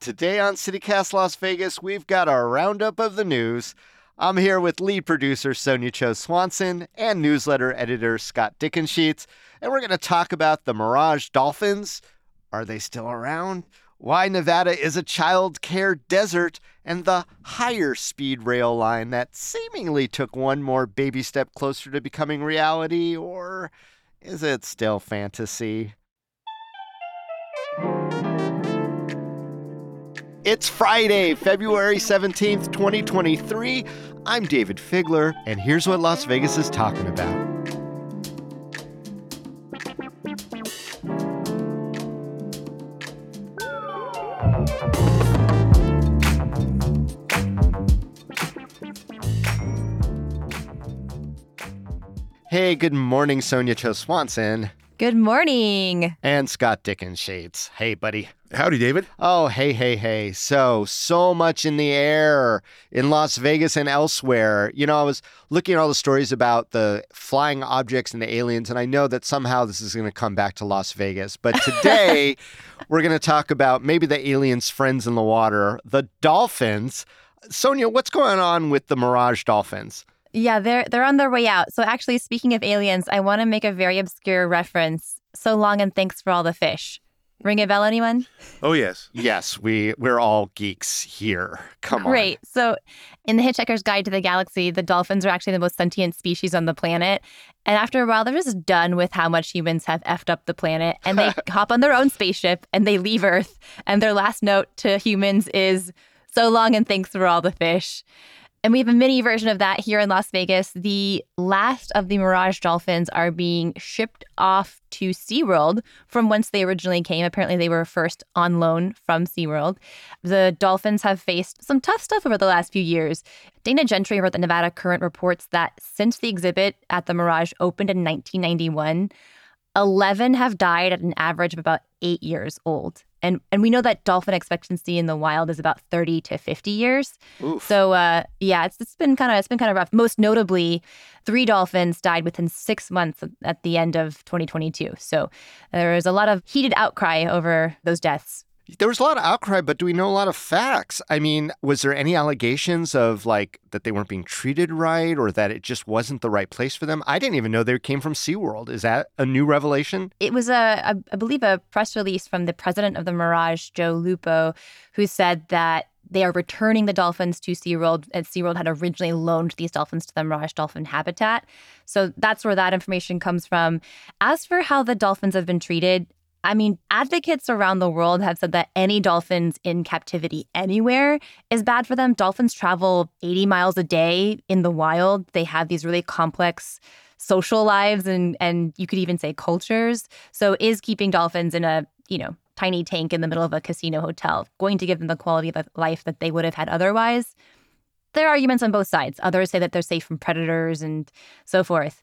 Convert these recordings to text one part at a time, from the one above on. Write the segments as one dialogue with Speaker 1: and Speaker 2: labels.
Speaker 1: Today on CityCast Las Vegas, we've got our roundup of the news. I'm here with lead producer Sonja Cho Swanson and newsletter editor Scott Dickensheets, and we're going to talk about the Mirage Dolphins. Are they still around? Why Nevada is a child care desert, and the higher speed rail line that seemingly took one more baby step closer to becoming reality, or is it still fantasy? It's Friday, February 17th, 2023. I'm Dayvid Figler, and here's what Las Vegas is talking about. Hey, good morning, Sonja Cho Swanson.
Speaker 2: Good morning.
Speaker 1: And Scott Dickensheets. Hey, buddy.
Speaker 3: Howdy, Dayvid.
Speaker 1: Oh, hey, hey, hey. So, so much in the air in Las Vegas and elsewhere. You know, I was looking at all the stories about the flying objects and the aliens, and I know that somehow this is going to come back to Las Vegas. But today, we're going to talk about maybe the aliens' friends in the water, the dolphins. Sonja, what's going on with the Mirage Dolphins?
Speaker 2: Yeah, they're they're on their way out. So actually, speaking of aliens, I want to make a very obscure reference. So long and thanks for all the fish. Ring a bell, anyone?
Speaker 3: Oh yes,
Speaker 1: yes. We we're all geeks here. Come
Speaker 2: on. Great. So, in the Hitchhiker's Guide to the Galaxy, the dolphins are actually the most sentient species on the planet. And after a while, they're just done with how much humans have effed up the planet, and they hop on their own spaceship and they leave Earth. And their last note to humans is, "So long and thanks for all the fish." And we have a mini version of that here in Las Vegas. The last of the Mirage dolphins are being shipped off to SeaWorld from whence they originally came. Apparently, they were first on loan from SeaWorld. The dolphins have faced some tough stuff over the last few years. Dana Gentry wrote the Nevada Current reports that since the exhibit at the Mirage opened in 1991, 11 have died at an average of about eight years old. And and we know that dolphin expectancy in the wild is about 30 to 50 years.
Speaker 1: Oof.
Speaker 2: So uh, yeah, it's, it's been kind of it's been kind of rough. Most notably, three dolphins died within six months at the end of 2022. So there was a lot of heated outcry over those deaths.
Speaker 1: There was a lot of outcry, but do we know a lot of facts? I mean, was there any allegations of like that they weren't being treated right or that it just wasn't the right place for them? I didn't even know they came from SeaWorld. Is that a new revelation?
Speaker 2: It was a, I believe, a press release from the president of the Mirage, Joe Lupo, who said that they are returning the dolphins to SeaWorld, and SeaWorld had originally loaned these dolphins to the Mirage Dolphin Habitat. So that's where that information comes from. As for how the dolphins have been treated, I mean, advocates around the world have said that any dolphins in captivity anywhere is bad for them. Dolphins travel 80 miles a day in the wild. They have these really complex social lives and and you could even say cultures. So is keeping dolphins in a, you know, tiny tank in the middle of a casino hotel going to give them the quality of life that they would have had otherwise? There are arguments on both sides. Others say that they're safe from predators and so forth.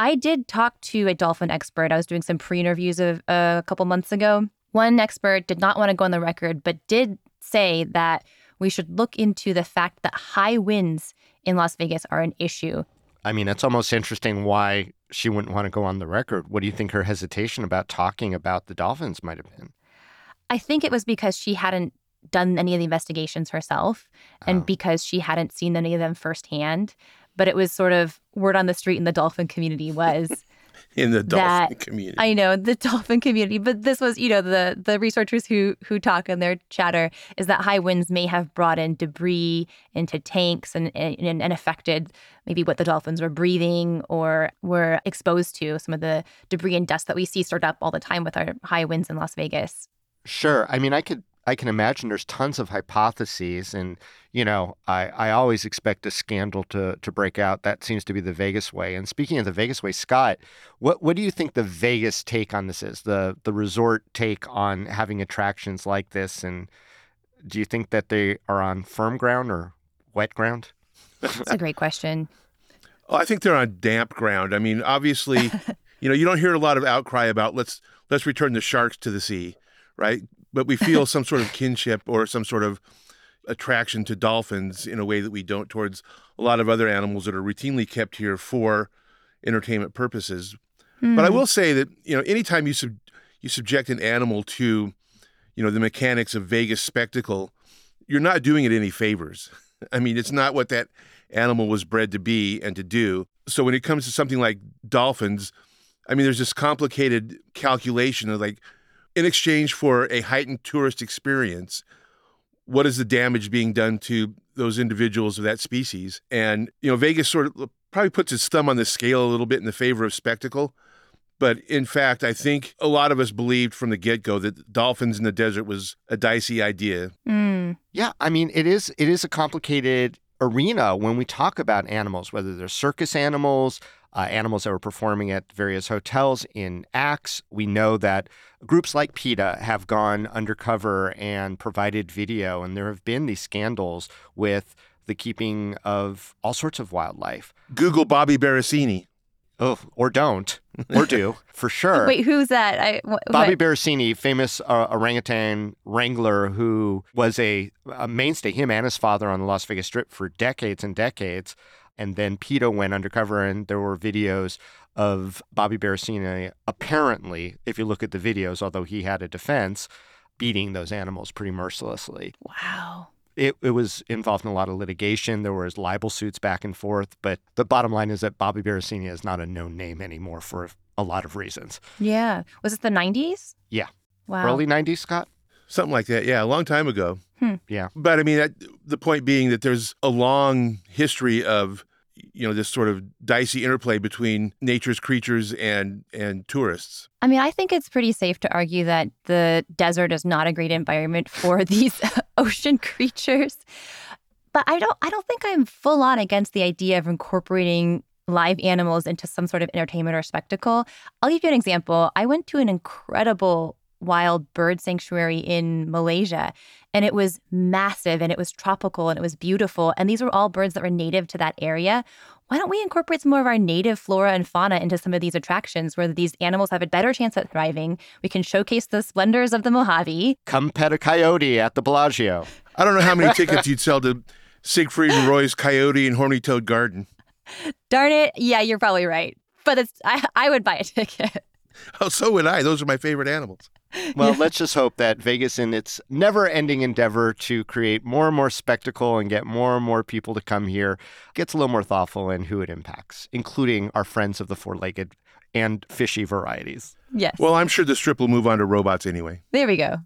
Speaker 2: I did talk to a dolphin expert. I was doing some pre interviews a, uh, a couple months ago. One expert did not want to go on the record, but did say that we should look into the fact that high winds in Las Vegas are an issue.
Speaker 1: I mean, it's almost interesting why she wouldn't want to go on the record. What do you think her hesitation about talking about the dolphins might have been?
Speaker 2: I think it was because she hadn't done any of the investigations herself and oh. because she hadn't seen any of them firsthand but it was sort of word on the street in the dolphin community was
Speaker 3: in the dolphin community.
Speaker 2: I know the dolphin community, but this was, you know, the the researchers who who talk in their chatter is that high winds may have brought in debris into tanks and and, and affected maybe what the dolphins were breathing or were exposed to some of the debris and dust that we see stirred up all the time with our high winds in Las Vegas.
Speaker 1: Sure. I mean, I could I can imagine there's tons of hypotheses, and you know, I, I always expect a scandal to to break out. That seems to be the Vegas way. And speaking of the Vegas way, Scott, what what do you think the Vegas take on this is? The the resort take on having attractions like this, and do you think that they are on firm ground or wet ground?
Speaker 2: That's a great question.
Speaker 3: Well, I think they're on damp ground. I mean, obviously, you know, you don't hear a lot of outcry about let's let's return the sharks to the sea, right? But we feel some sort of kinship or some sort of attraction to dolphins in a way that we don't towards a lot of other animals that are routinely kept here for entertainment purposes. Mm. But I hmm. will say that you know, anytime you sub- you subject an animal to, you know, the mechanics of Vegas spectacle, you're not doing it any favors. I mean, it's not what that animal was bred to be and to do. So when it comes to something like dolphins, I mean, there's this complicated calculation of like, in exchange for a heightened tourist experience, what is the damage being done to those individuals of that species? And, you know, Vegas sort of probably puts its thumb on the scale a little bit in the favor of spectacle. But in fact, I think a lot of us believed from the get go that dolphins in the desert was a dicey idea.
Speaker 1: Mm. Yeah, I mean, it is. It is a complicated arena when we talk about animals, whether they're circus animals, uh, animals that were performing at various hotels in acts. We know that groups like PETA have gone undercover and provided video, and there have been these scandals with the keeping of all sorts of wildlife.
Speaker 3: Google Bobby Berosini.
Speaker 1: Oh, or don't, or do for sure.
Speaker 2: Wait, who's that? I,
Speaker 1: wh- Bobby Berosini, famous uh, orangutan wrangler who was a, a mainstay, him and his father on the Las Vegas Strip for decades and decades. And then PETA went undercover, and there were videos of Bobby Berosini apparently, if you look at the videos, although he had a defense, beating those animals pretty mercilessly.
Speaker 2: Wow
Speaker 1: it, it was involved in a lot of litigation. There was libel suits back and forth. But the bottom line is that Bobby Berosini is not a known name anymore for a lot of reasons.
Speaker 2: Yeah. Was it the 90s?
Speaker 1: Yeah.
Speaker 2: Wow.
Speaker 1: Early 90s, Scott?
Speaker 3: Something like that. Yeah, a long time ago.
Speaker 2: Hmm.
Speaker 1: Yeah.
Speaker 3: But I mean, that, the point being that there's a long history of you know this sort of dicey interplay between nature's creatures and and tourists.
Speaker 2: I mean i think it's pretty safe to argue that the desert is not a great environment for these ocean creatures. But i don't i don't think i'm full on against the idea of incorporating live animals into some sort of entertainment or spectacle. I'll give you an example. I went to an incredible wild bird sanctuary in Malaysia. And it was massive and it was tropical and it was beautiful. And these were all birds that were native to that area. Why don't we incorporate some more of our native flora and fauna into some of these attractions where these animals have a better chance at thriving? We can showcase the splendors of the Mojave.
Speaker 1: Come pet a coyote at the Bellagio.
Speaker 3: I don't know how many tickets you'd sell to Siegfried and Roy's Coyote and Horny Toad Garden.
Speaker 2: Darn it. Yeah, you're probably right. But it's I, I would buy a ticket.
Speaker 3: Oh, so would I. Those are my favorite animals.
Speaker 1: Well, let's just hope that Vegas, in its never ending endeavor to create more and more spectacle and get more and more people to come here, gets a little more thoughtful in who it impacts, including our friends of the four legged and fishy varieties.
Speaker 2: Yes.
Speaker 3: Well, I'm sure the strip will move on to robots anyway.
Speaker 2: There we go.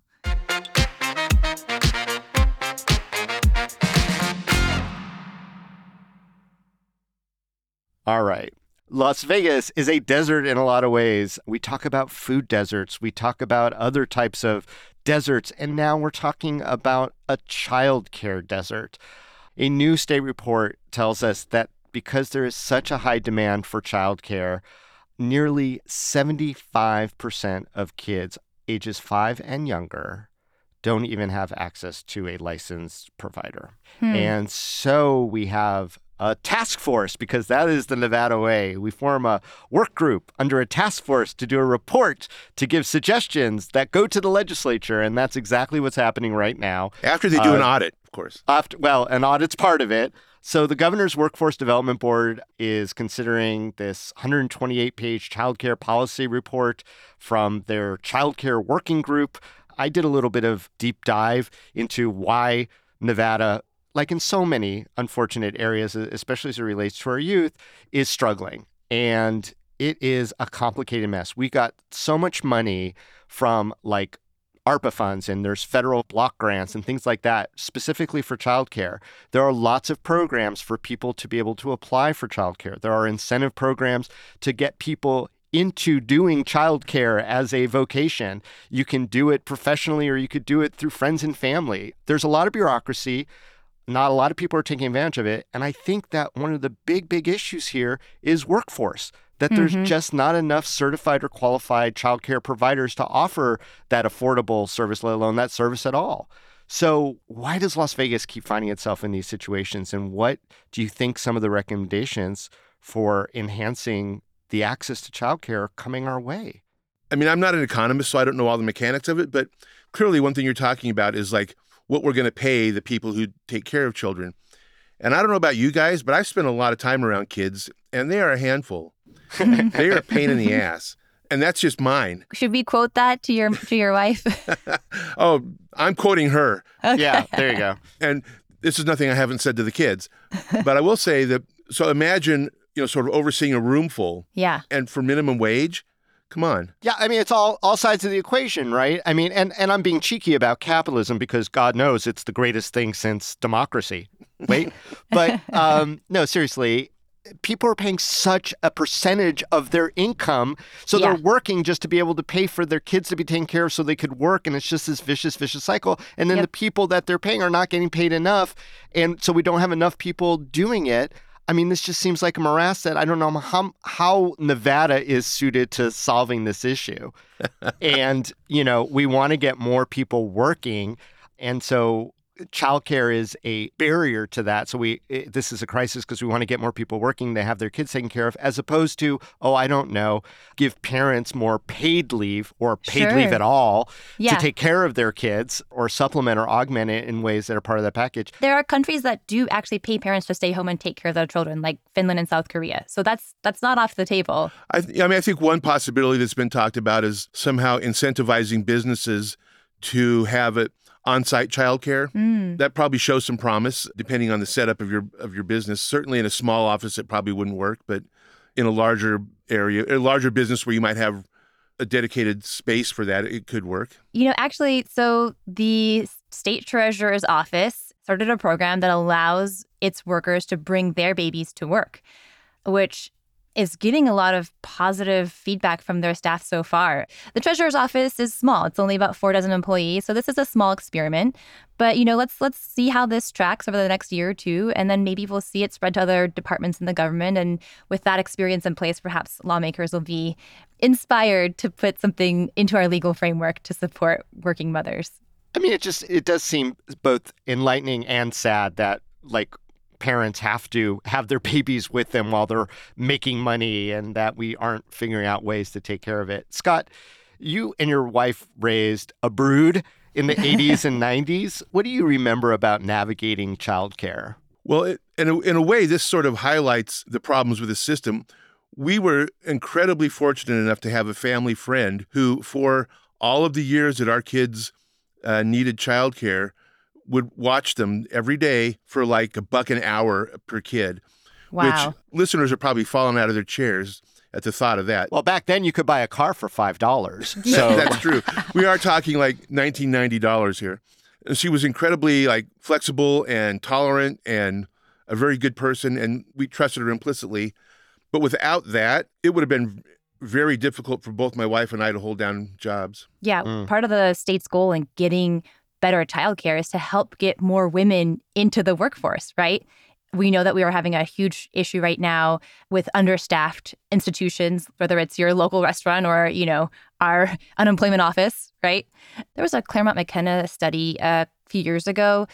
Speaker 1: All right. Las Vegas is a desert in a lot of ways. We talk about food deserts, we talk about other types of deserts, and now we're talking about a childcare desert. A new state report tells us that because there is such a high demand for childcare, nearly 75% of kids ages 5 and younger don't even have access to a licensed provider. Hmm. And so we have a task force because that is the Nevada way. We form a work group under a task force to do a report to give suggestions that go to the legislature, and that's exactly what's happening right now.
Speaker 3: After they do uh, an audit, of course.
Speaker 1: After, well, an audit's part of it. So the governor's workforce development board is considering this 128-page childcare policy report from their childcare working group. I did a little bit of deep dive into why Nevada like in so many unfortunate areas, especially as it relates to our youth, is struggling. And it is a complicated mess. We got so much money from like ARPA funds and there's federal block grants and things like that, specifically for childcare. There are lots of programs for people to be able to apply for childcare. There are incentive programs to get people into doing childcare as a vocation. You can do it professionally or you could do it through friends and family. There's a lot of bureaucracy. Not a lot of people are taking advantage of it. And I think that one of the big, big issues here is workforce that there's
Speaker 2: Mhm.
Speaker 1: just not enough certified or qualified childcare providers to offer that affordable service, let alone that service at all. So, why does Las Vegas keep finding itself in these situations? And what do you think some of the recommendations for enhancing the access to childcare are coming our way?
Speaker 3: I mean, I'm not an economist, so I don't know all the mechanics of it, but clearly one thing you're talking about is like what we're going to pay the people who take care of children. And I don't know about you guys, but I've spent a lot of time around kids, and they are a handful. they are a pain in the ass. And that's just mine.
Speaker 2: Should we quote that to your to your wife?
Speaker 3: Oh, I'm quoting her.
Speaker 1: Yeah, there you go.
Speaker 3: And this is nothing I haven't said to the kids. But I will say that so imagine, you know, sort of overseeing a room full
Speaker 2: yeah.
Speaker 3: and for minimum wage. Come on.
Speaker 1: Yeah, I mean it's all all sides of the equation, right? I mean, and and I'm being cheeky about capitalism because God knows it's the greatest thing since democracy. Wait, but um, no, seriously, people are paying such a percentage of their income, so
Speaker 2: Yeah.
Speaker 1: they're working just to be able to pay for their kids to be taken care of, so they could work, and it's just this vicious, vicious cycle. And then
Speaker 2: Yep.
Speaker 1: the people that they're paying are not getting paid enough, and so we don't have enough people doing it. I mean, this just seems like a morass that I don't know how, how Nevada is suited to solving this issue. and, you know, we want to get more people working. And so childcare is a barrier to that. So we it, this is a crisis because we want to get more people working. They have their kids taken care of, as opposed to oh, I don't know, give parents more paid leave or paid leave at all
Speaker 2: Yeah.
Speaker 1: to take care of their kids or supplement or augment it in ways that are part of that package.
Speaker 2: There are countries that do actually pay parents to stay home and take care of their children, like Finland and South Korea. So that's that's not off the table.
Speaker 3: I, th- I mean, I think one possibility that's been talked about is somehow incentivizing businesses to have it on-site childcare.
Speaker 2: Mm.
Speaker 3: That probably shows some promise, depending on the setup of your of your business. Certainly, in a small office, it probably wouldn't work, but in a larger area, a larger business where you might have a dedicated space for that, it could work.
Speaker 2: You know, actually, so the state treasurer's office started a program that allows its workers to bring their babies to work, which is getting a lot of positive feedback from their staff so far. The treasurer's office is small. It's only about 4 dozen employees, so this is a small experiment. But, you know, let's let's see how this tracks over the next year or two and then maybe we'll see it spread to other departments in the government and with that experience in place, perhaps lawmakers will be inspired to put something into our legal framework to support working mothers.
Speaker 1: I mean, it just it does seem both enlightening and sad that like parents have to have their babies with them while they're making money and that we aren't figuring out ways to take care of it. Scott, you and your wife raised a brood in the 80s and 90s. What do you remember about navigating childcare?
Speaker 3: Well, it, in, a, in a way, this sort of highlights the problems with the system. We were incredibly fortunate enough to have a family friend who, for all of the years that our kids uh, needed childcare, would watch them every day for like a buck an hour per kid.
Speaker 2: Wow.
Speaker 3: Which listeners are probably falling out of their chairs at the thought of that.
Speaker 1: Well, back then you could buy a car for $5. So
Speaker 3: That's true. We are talking like nineteen ninety dollars here. And she was incredibly like flexible and tolerant and a very good person, and we trusted her implicitly. But without that, it would have been very difficult for both my wife and I to hold down jobs.
Speaker 2: Yeah,
Speaker 1: Mm.
Speaker 2: part of the state's goal in getting better childcare is to help get more women into the workforce, right? We know that we are having a huge issue right now with understaffed institutions, whether it's your local restaurant or, you know, our unemployment office, right? There was a Claremont McKenna study a few years ago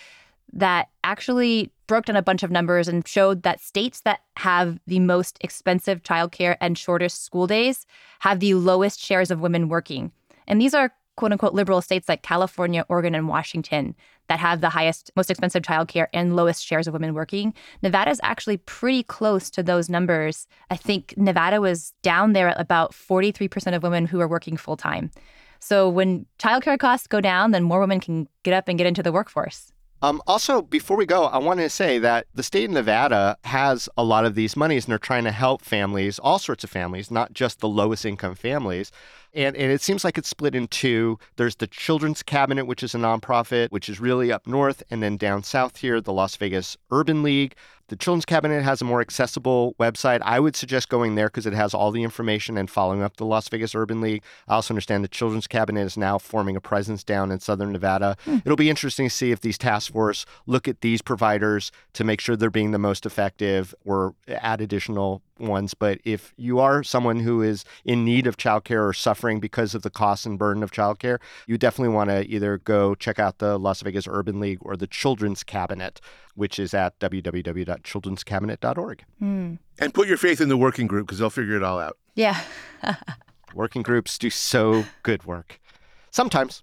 Speaker 2: that actually broke down a bunch of numbers and showed that states that have the most expensive childcare and shortest school days have the lowest shares of women working. And these are quote unquote liberal states like California, Oregon, and Washington that have the highest, most expensive childcare and lowest shares of women working. Nevada is actually pretty close to those numbers. I think Nevada was down there at about 43% of women who are working full time. So when childcare costs go down, then more women can get up and get into the workforce.
Speaker 1: Um, also, before we go, I wanted to say that the state of Nevada has a lot of these monies and they're trying to help families, all sorts of families, not just the lowest income families. And, and it seems like it's split in two. There's the Children's Cabinet, which is a nonprofit, which is really up north, and then down south here, the Las Vegas Urban League. The Children's Cabinet has a more accessible website. I would suggest going there because it has all the information and following up the Las Vegas Urban League. I also understand the Children's Cabinet is now forming a presence down in southern Nevada. Hmm. It'll be interesting to see if these task force look at these providers to make sure they're being the most effective or add additional ones. But if you are someone who is in need of childcare or suffering because of the cost and burden of childcare, you definitely want to either go check out the Las Vegas Urban League or the Children's Cabinet which is at www.childrenscabinet.org.
Speaker 2: Mm.
Speaker 3: And put your faith in the working group because they'll figure it all out.
Speaker 2: Yeah.
Speaker 1: working groups do so good work. Sometimes.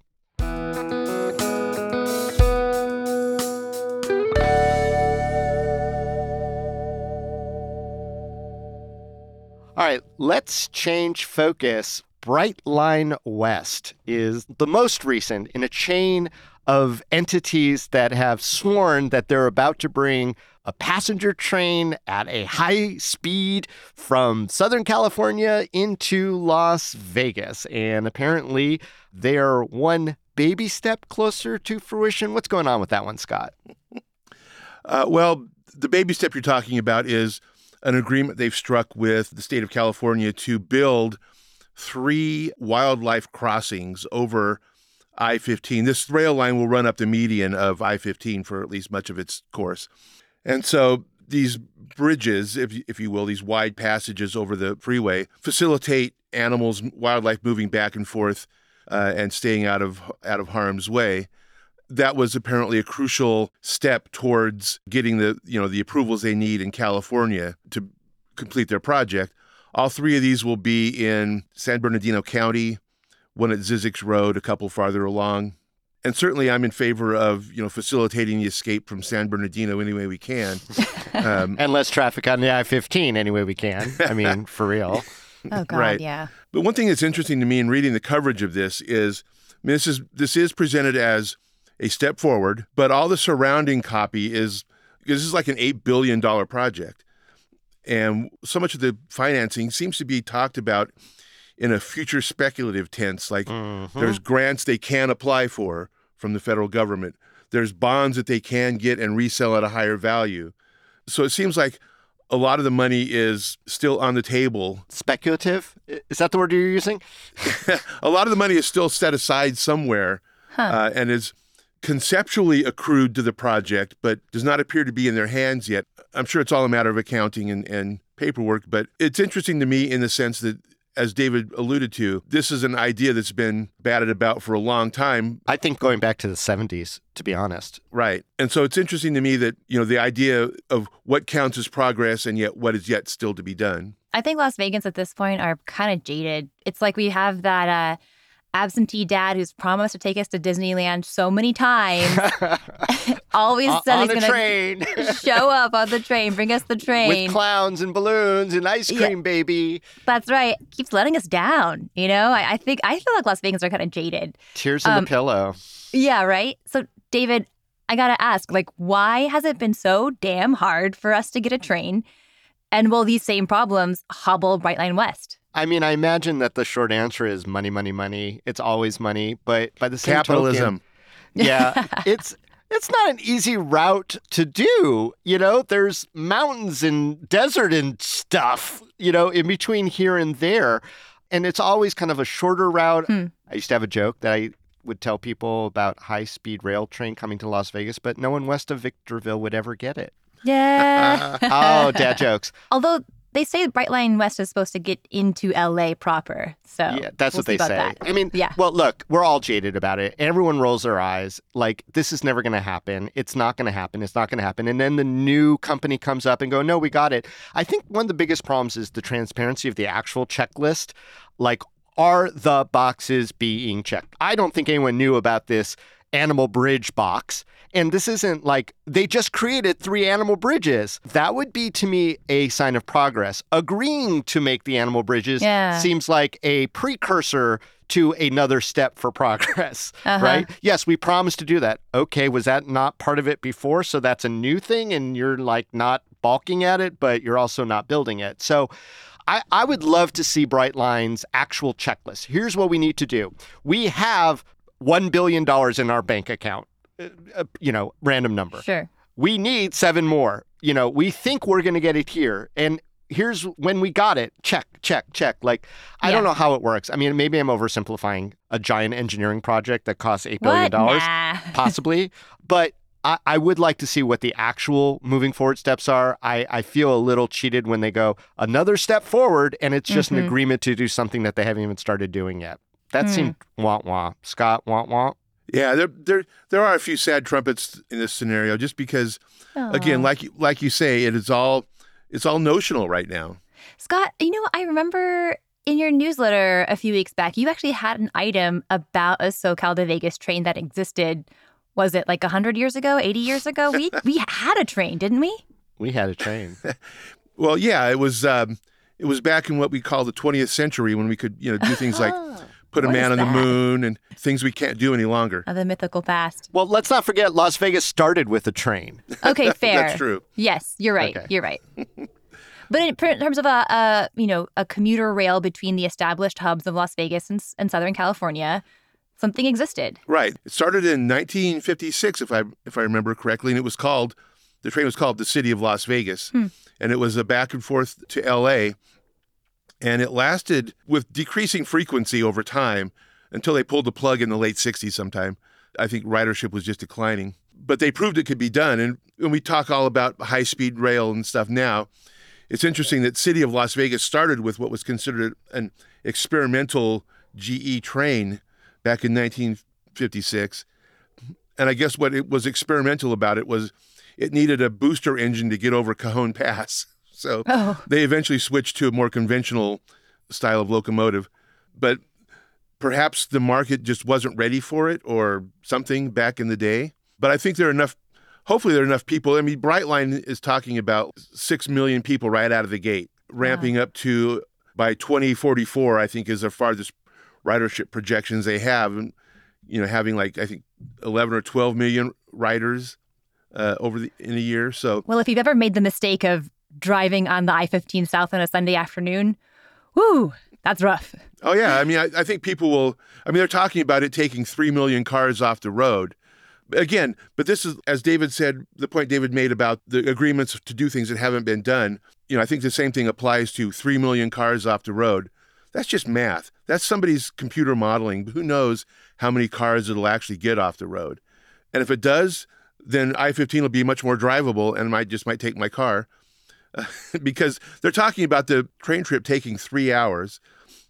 Speaker 1: All right, let's change focus. Brightline West is the most recent in a chain of entities that have sworn that they're about to bring a passenger train at a high speed from Southern California into Las Vegas. And apparently, they are one baby step closer to fruition. What's going on with that one, Scott?
Speaker 3: Uh, well, the baby step you're talking about is an agreement they've struck with the state of California to build three wildlife crossings over I 15. This rail line will run up the median of I 15 for at least much of its course. And so these bridges, if, if you will, these wide passages over the freeway, facilitate animals, wildlife moving back and forth uh, and staying out of out of harm's way. That was apparently a crucial step towards getting the you know the approvals they need in California to complete their project. All three of these will be in San Bernardino County, one at Zzyzx Road, a couple farther along. And certainly, I'm in favor of you know facilitating the escape from San Bernardino any way we can,
Speaker 1: um, and less traffic on the I-15 any way we can. I mean, for real.
Speaker 2: Oh God,
Speaker 3: right.
Speaker 2: yeah.
Speaker 3: But one thing that's interesting to me in reading the coverage of this is, I mean, this is this is presented as a step forward, but all the surrounding copy is this is like an eight billion dollar project, and so much of the financing seems to be talked about in a future speculative tense. Like mm-hmm. there's grants they can apply for from the federal government. There's bonds that they can get and resell at a higher value. So it seems like a lot of the money is still on the table.
Speaker 1: Speculative? Is that the word you're using?
Speaker 3: a lot of the money is still set aside somewhere huh. uh, and is conceptually accrued to the project, but does not appear to be in their hands yet. I'm sure it's all a matter of accounting and, and paperwork, but it's interesting to me in the sense that as Dayvid alluded to, this is an idea that's been batted about for a long time.
Speaker 1: I think going back to the 70s, to be honest.
Speaker 3: Right. And so it's interesting to me that, you know, the idea of what counts as progress and yet what is yet still to be done.
Speaker 2: I think Las Vegans at this point are kind of jaded. It's like we have that uh absentee dad who's promised to take us to Disneyland so many times. Always said he's going to show up on the train, bring us the train.
Speaker 1: With clowns and balloons and ice cream, yeah. baby.
Speaker 2: That's right. Keeps letting us down. You know, I, I think, I feel like Las Vegans are kind of jaded.
Speaker 1: Tears in um, the pillow.
Speaker 2: Yeah, right? So, Dayvid, I got to ask, like, why has it been so damn hard for us to get a train? And will these same problems hobble Brightline West?
Speaker 1: I mean, I imagine that the short answer is money, money, money. It's always money, but by the same
Speaker 3: capitalism.
Speaker 1: Token, yeah, it's it's not an easy route to do. You know, there's mountains and desert and stuff. You know, in between here and there, and it's always kind of a shorter route. Hmm. I used to have a joke that I would tell people about high speed rail train coming to Las Vegas, but no one west of Victorville would ever get it.
Speaker 2: Yeah.
Speaker 1: oh, dad jokes.
Speaker 2: Although they say Brightline West is supposed to get into LA proper. So
Speaker 1: yeah, that's
Speaker 2: we'll
Speaker 1: what they say.
Speaker 2: That.
Speaker 1: I mean, yeah. Well, look, we're all jaded about it. Everyone rolls their eyes. Like this is never going to happen. It's not going to happen. It's not going to happen. And then the new company comes up and go, no, we got it. I think one of the biggest problems is the transparency of the actual checklist. Like, are the boxes being checked? I don't think anyone knew about this animal bridge box. And this isn't like they just created three animal bridges. That would be to me a sign of progress. Agreeing to make the animal bridges yeah. seems like a precursor to another step for progress, uh-huh. right? Yes, we promised to do that. Okay, was that not part of it before? So that's a new thing and you're like not balking at it, but you're also not building it. So I, I would love to see Brightline's actual checklist. Here's what we need to do. We have $1 billion in our bank account, uh, uh, you know, random number.
Speaker 2: Sure.
Speaker 1: We need seven more. You know, we think we're going to get it here. And here's when we got it. Check, check, check. Like, I don't know how it works. I mean, maybe I'm oversimplifying a giant engineering project that costs $8 billion,
Speaker 2: Nah.
Speaker 1: possibly. But I, I would like to see what the actual moving forward steps are. I, I feel a little cheated when they go another step forward and it's just an
Speaker 2: Mhm.
Speaker 1: agreement to do something that they haven't even started doing yet. That
Speaker 2: Hmm.
Speaker 1: seemed wah wah. Scott, wah wah.
Speaker 3: Yeah, there there there are a few sad trumpets in this scenario, just because again, like you- like you say, it is all it's all notional right now.
Speaker 2: Scott, you know, I remember in your newsletter a few weeks back, you actually had an item about a SoCal to Vegas train that existed. Was it like 100 years ago, 80 years ago? We we had a train, didn't we?
Speaker 1: We had a train.
Speaker 3: Well, yeah, it was um, it was back in what we call the 20th century when we could you know do things like put a man on the moon and things we can't do any longer.
Speaker 2: Of the mythical past.
Speaker 1: well, let's not forget Las Vegas started with a train.
Speaker 2: Okay, fair.
Speaker 3: That's true.
Speaker 2: Yes, you're right.
Speaker 1: Okay.
Speaker 2: You're right. but in, in terms of a, a you know a commuter rail between the established hubs of Las Vegas and, and Southern California, something existed.
Speaker 3: Right. It started in 1956, if I if I remember correctly, and it was called the train was called the City of Las Vegas,
Speaker 2: Hmm.
Speaker 3: and it was a back and forth to L.A. And it lasted with decreasing frequency over time until they pulled the plug in the late 60s. Sometime, I think ridership was just declining, but they proved it could be done. And when we talk all about high speed rail and stuff now, it's interesting that City of Las Vegas started with what was considered an experimental GE train back in 1956. And I guess what it was experimental about it was it needed a booster engine to get over Cajon Pass. So
Speaker 2: Oh.
Speaker 3: they eventually switched to a more conventional style of locomotive. But perhaps the market just wasn't ready for it or something back in the day. But I think there are enough, hopefully, there are enough people. I mean, Brightline is talking about 6 million people right out of the gate, ramping up to by 2044, I think, is the farthest ridership projections they have. And, you know, having like, I think, 11 or 12 million riders uh, over the, in a year. So,
Speaker 2: Well, if you've ever made the mistake of driving on the I-15 South on a Sunday afternoon, whoo, that's rough.
Speaker 3: Oh yeah, I mean, I, I think people will. I mean, they're talking about it taking three million cars off the road. Again, but this is, as Dayvid said, the point Dayvid made about the agreements to do things that haven't been done. You know, I think the same thing applies to three million cars off the road. That's just math. That's somebody's computer modeling. Who knows how many cars it'll actually get off the road? And if it does, then I-15 will be much more drivable, and I just might take my car because they're talking about the train trip taking three hours.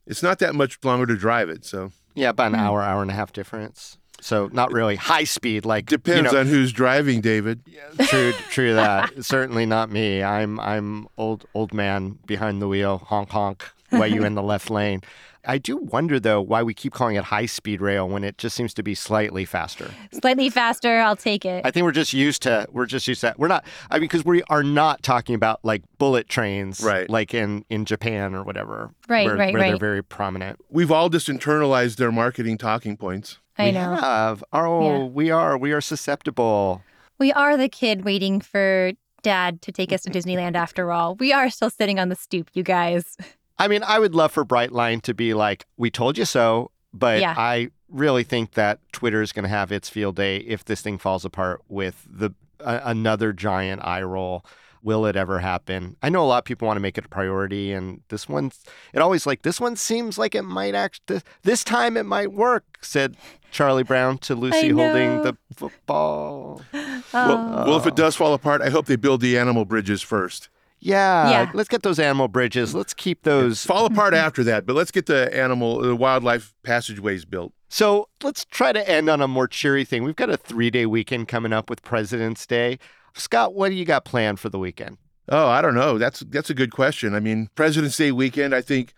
Speaker 3: It's not that much longer to drive it, so
Speaker 1: Yeah, about an
Speaker 2: Hmm.
Speaker 1: hour, hour and a half difference. So not really high speed like
Speaker 3: depends
Speaker 1: you know,
Speaker 3: on who's driving, Dayvid.
Speaker 1: true true that. Certainly not me. I'm I'm old old man behind the wheel, honk honk, way you in the left lane. I do wonder though why we keep calling it high speed rail when it just seems to be slightly faster.
Speaker 2: Slightly faster, I'll take it.
Speaker 1: I think we're just used to we're just used to that. We're not I mean because we are not talking about like bullet trains
Speaker 3: Right.
Speaker 1: like in in Japan or whatever.
Speaker 2: Right,
Speaker 1: where,
Speaker 2: right,
Speaker 1: where they're very prominent.
Speaker 3: We've all just internalized their marketing talking points.
Speaker 2: I
Speaker 1: we
Speaker 2: know.
Speaker 1: have. Oh,
Speaker 2: Yeah.
Speaker 1: we are we are susceptible.
Speaker 2: We are the kid waiting for dad to take us to Disneyland after all. We are still sitting on the stoop, you guys.
Speaker 1: I mean, I would love for Brightline to be like, "We told you so," but
Speaker 2: Yeah.
Speaker 1: I really think that Twitter is going to have its field day if this thing falls apart with the uh, another giant eye roll. Will it ever happen? I know a lot of people want to make it a priority, and this one, it always like this one seems like it might act. This, this time it might work," said Charlie Brown to Lucy holding the football.
Speaker 2: Oh.
Speaker 3: Well, well, if it oh. does fall apart, I hope they build the animal bridges first.
Speaker 1: Yeah,
Speaker 2: Yeah.
Speaker 1: let's get those animal bridges. Let's keep those
Speaker 3: Fall apart after that, but let's get the animal, the wildlife passageways built.
Speaker 1: So let's try to end on a more cheery thing. We've got a three day weekend coming up with President's Day. Scott, what do you got planned for the weekend?
Speaker 3: Oh, I don't know. That's that's a good question. I mean, President's Day weekend. I think,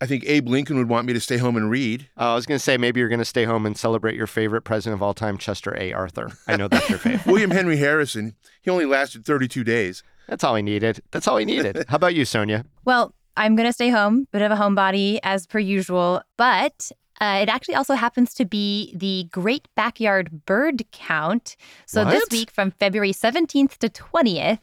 Speaker 3: I think Abe Lincoln would want me to stay home and read.
Speaker 1: Uh, I was going to say maybe you're going to stay home and celebrate your favorite president of all time, Chester A. Arthur. I know that's your favorite.
Speaker 3: William Henry Harrison. He only lasted 32 days.
Speaker 1: That's all he needed. That's all he needed. How about you, Sonja?
Speaker 2: Well, I'm going to stay home, bit of a homebody as per usual, but Uh, it actually also happens to be the Great Backyard Bird Count. So this week, from February 17th to 20th,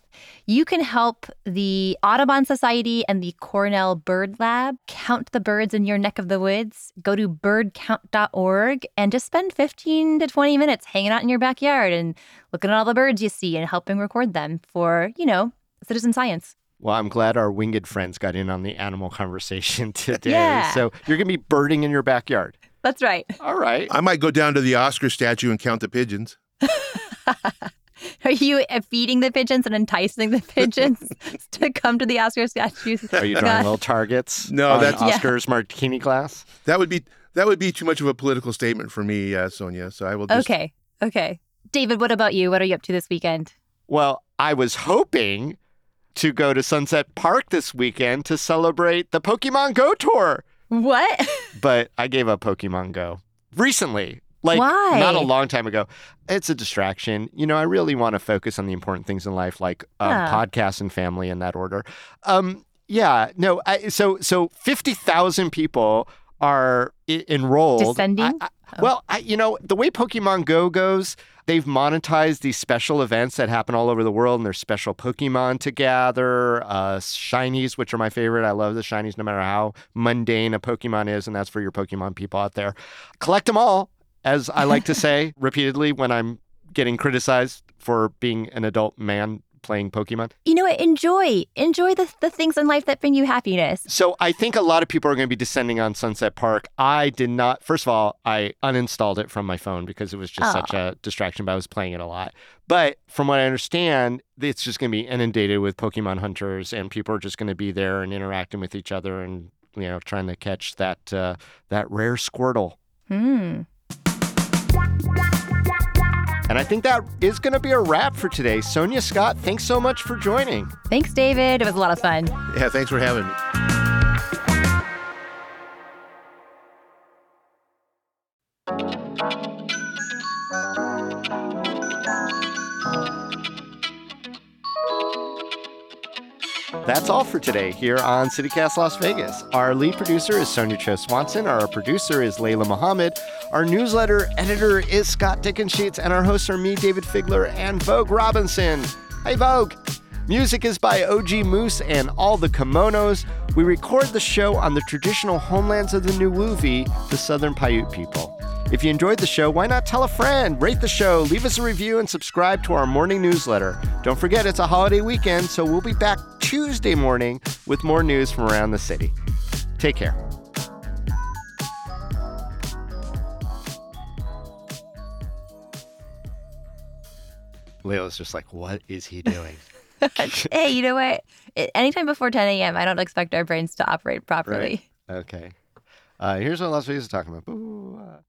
Speaker 2: you can help the Audubon Society and the Cornell Bird Lab count the birds in your neck of the woods. Go to birdcount.org and just spend 15 to 20 minutes hanging out in your backyard and looking at all the birds you see and helping record them for, you know, citizen science.
Speaker 1: Well, I'm glad our winged friends got in on the animal conversation today.
Speaker 2: Yeah.
Speaker 1: So you're going to be birding in your backyard.
Speaker 2: That's right.
Speaker 1: All right.
Speaker 3: I might go down to the Oscar statue and count the pigeons.
Speaker 2: Are you uh, feeding the pigeons and enticing the pigeons to come to the Oscar statues?
Speaker 1: Are you drawing little targets?
Speaker 3: No,
Speaker 1: on
Speaker 3: that's-
Speaker 2: Yeah.
Speaker 1: Oscar's martini glass.
Speaker 3: That would be that would be too much of a political statement for me, uh, Sonja. So I will just
Speaker 2: Okay. Okay. Dayvid, what about you? What are you up to this weekend?
Speaker 1: Well, I was hoping to go to Sunset Park this weekend to celebrate the Pokemon Go tour,
Speaker 2: What?
Speaker 1: but I gave up Pokemon Go recently. Like
Speaker 2: Why?
Speaker 1: not a long time ago. It's a distraction. You know, I really want to focus on the important things in life, like um,
Speaker 2: Ah.
Speaker 1: podcasts and family in that order. Um, yeah, no. I, so so fifty thousand people are I- enrolled.
Speaker 2: Descending?
Speaker 1: I- I- Well, I, you know the way Pokemon Go goes, they've monetized these special events that happen all over the world, and there's special Pokemon to gather, uh, shinies, which are my favorite. I love the shinies, no matter how mundane a Pokemon is, and that's for your Pokemon people out there. Collect them all, as I like to say repeatedly when I'm getting criticized for being an adult man playing Pokemon.
Speaker 2: You know what? Enjoy. Enjoy the, the things in life that bring you happiness.
Speaker 1: So I think a lot of people are going to be descending on Sunset Park. I did not. First of all, I uninstalled it from my phone because it was just such a distraction. But I was playing it a lot. But from what I understand, it's just going to be inundated with Pokemon hunters, and people are just going to be there and interacting with each other, and you know, trying to catch that uh, that rare Squirtle.
Speaker 2: Hmm.
Speaker 1: And I think that is going to be a wrap for today. Sonja Scott, thanks so much for joining.
Speaker 2: Thanks, Dayvid. It was a lot of fun.
Speaker 3: Yeah, thanks for having me.
Speaker 1: That's all for today here on CityCast Las Vegas. Our lead producer is Sonja Cho Swanson. Our producer is Layla Mohammed. Our newsletter editor is Scott Dickensheets. And our hosts are me, Dayvid Figler, and Vogue Robinson. Hey, Vogue. Music is by OG Moose and All the Kimonos. We record the show on the traditional homelands of the Nuwuvi, the Southern Paiute people. If you enjoyed the show, why not tell a friend, rate the show, leave us a review, and subscribe to our morning newsletter. Don't forget, it's a holiday weekend, so we'll be back Tuesday morning with more news from around the city. Take care. Layla's just like, what is he doing?
Speaker 2: hey, you know what? Anytime before 10 a.m., I don't expect our brains to operate properly.
Speaker 1: okay. Uh, here's what Las Vegas is talking about. Boo, uh.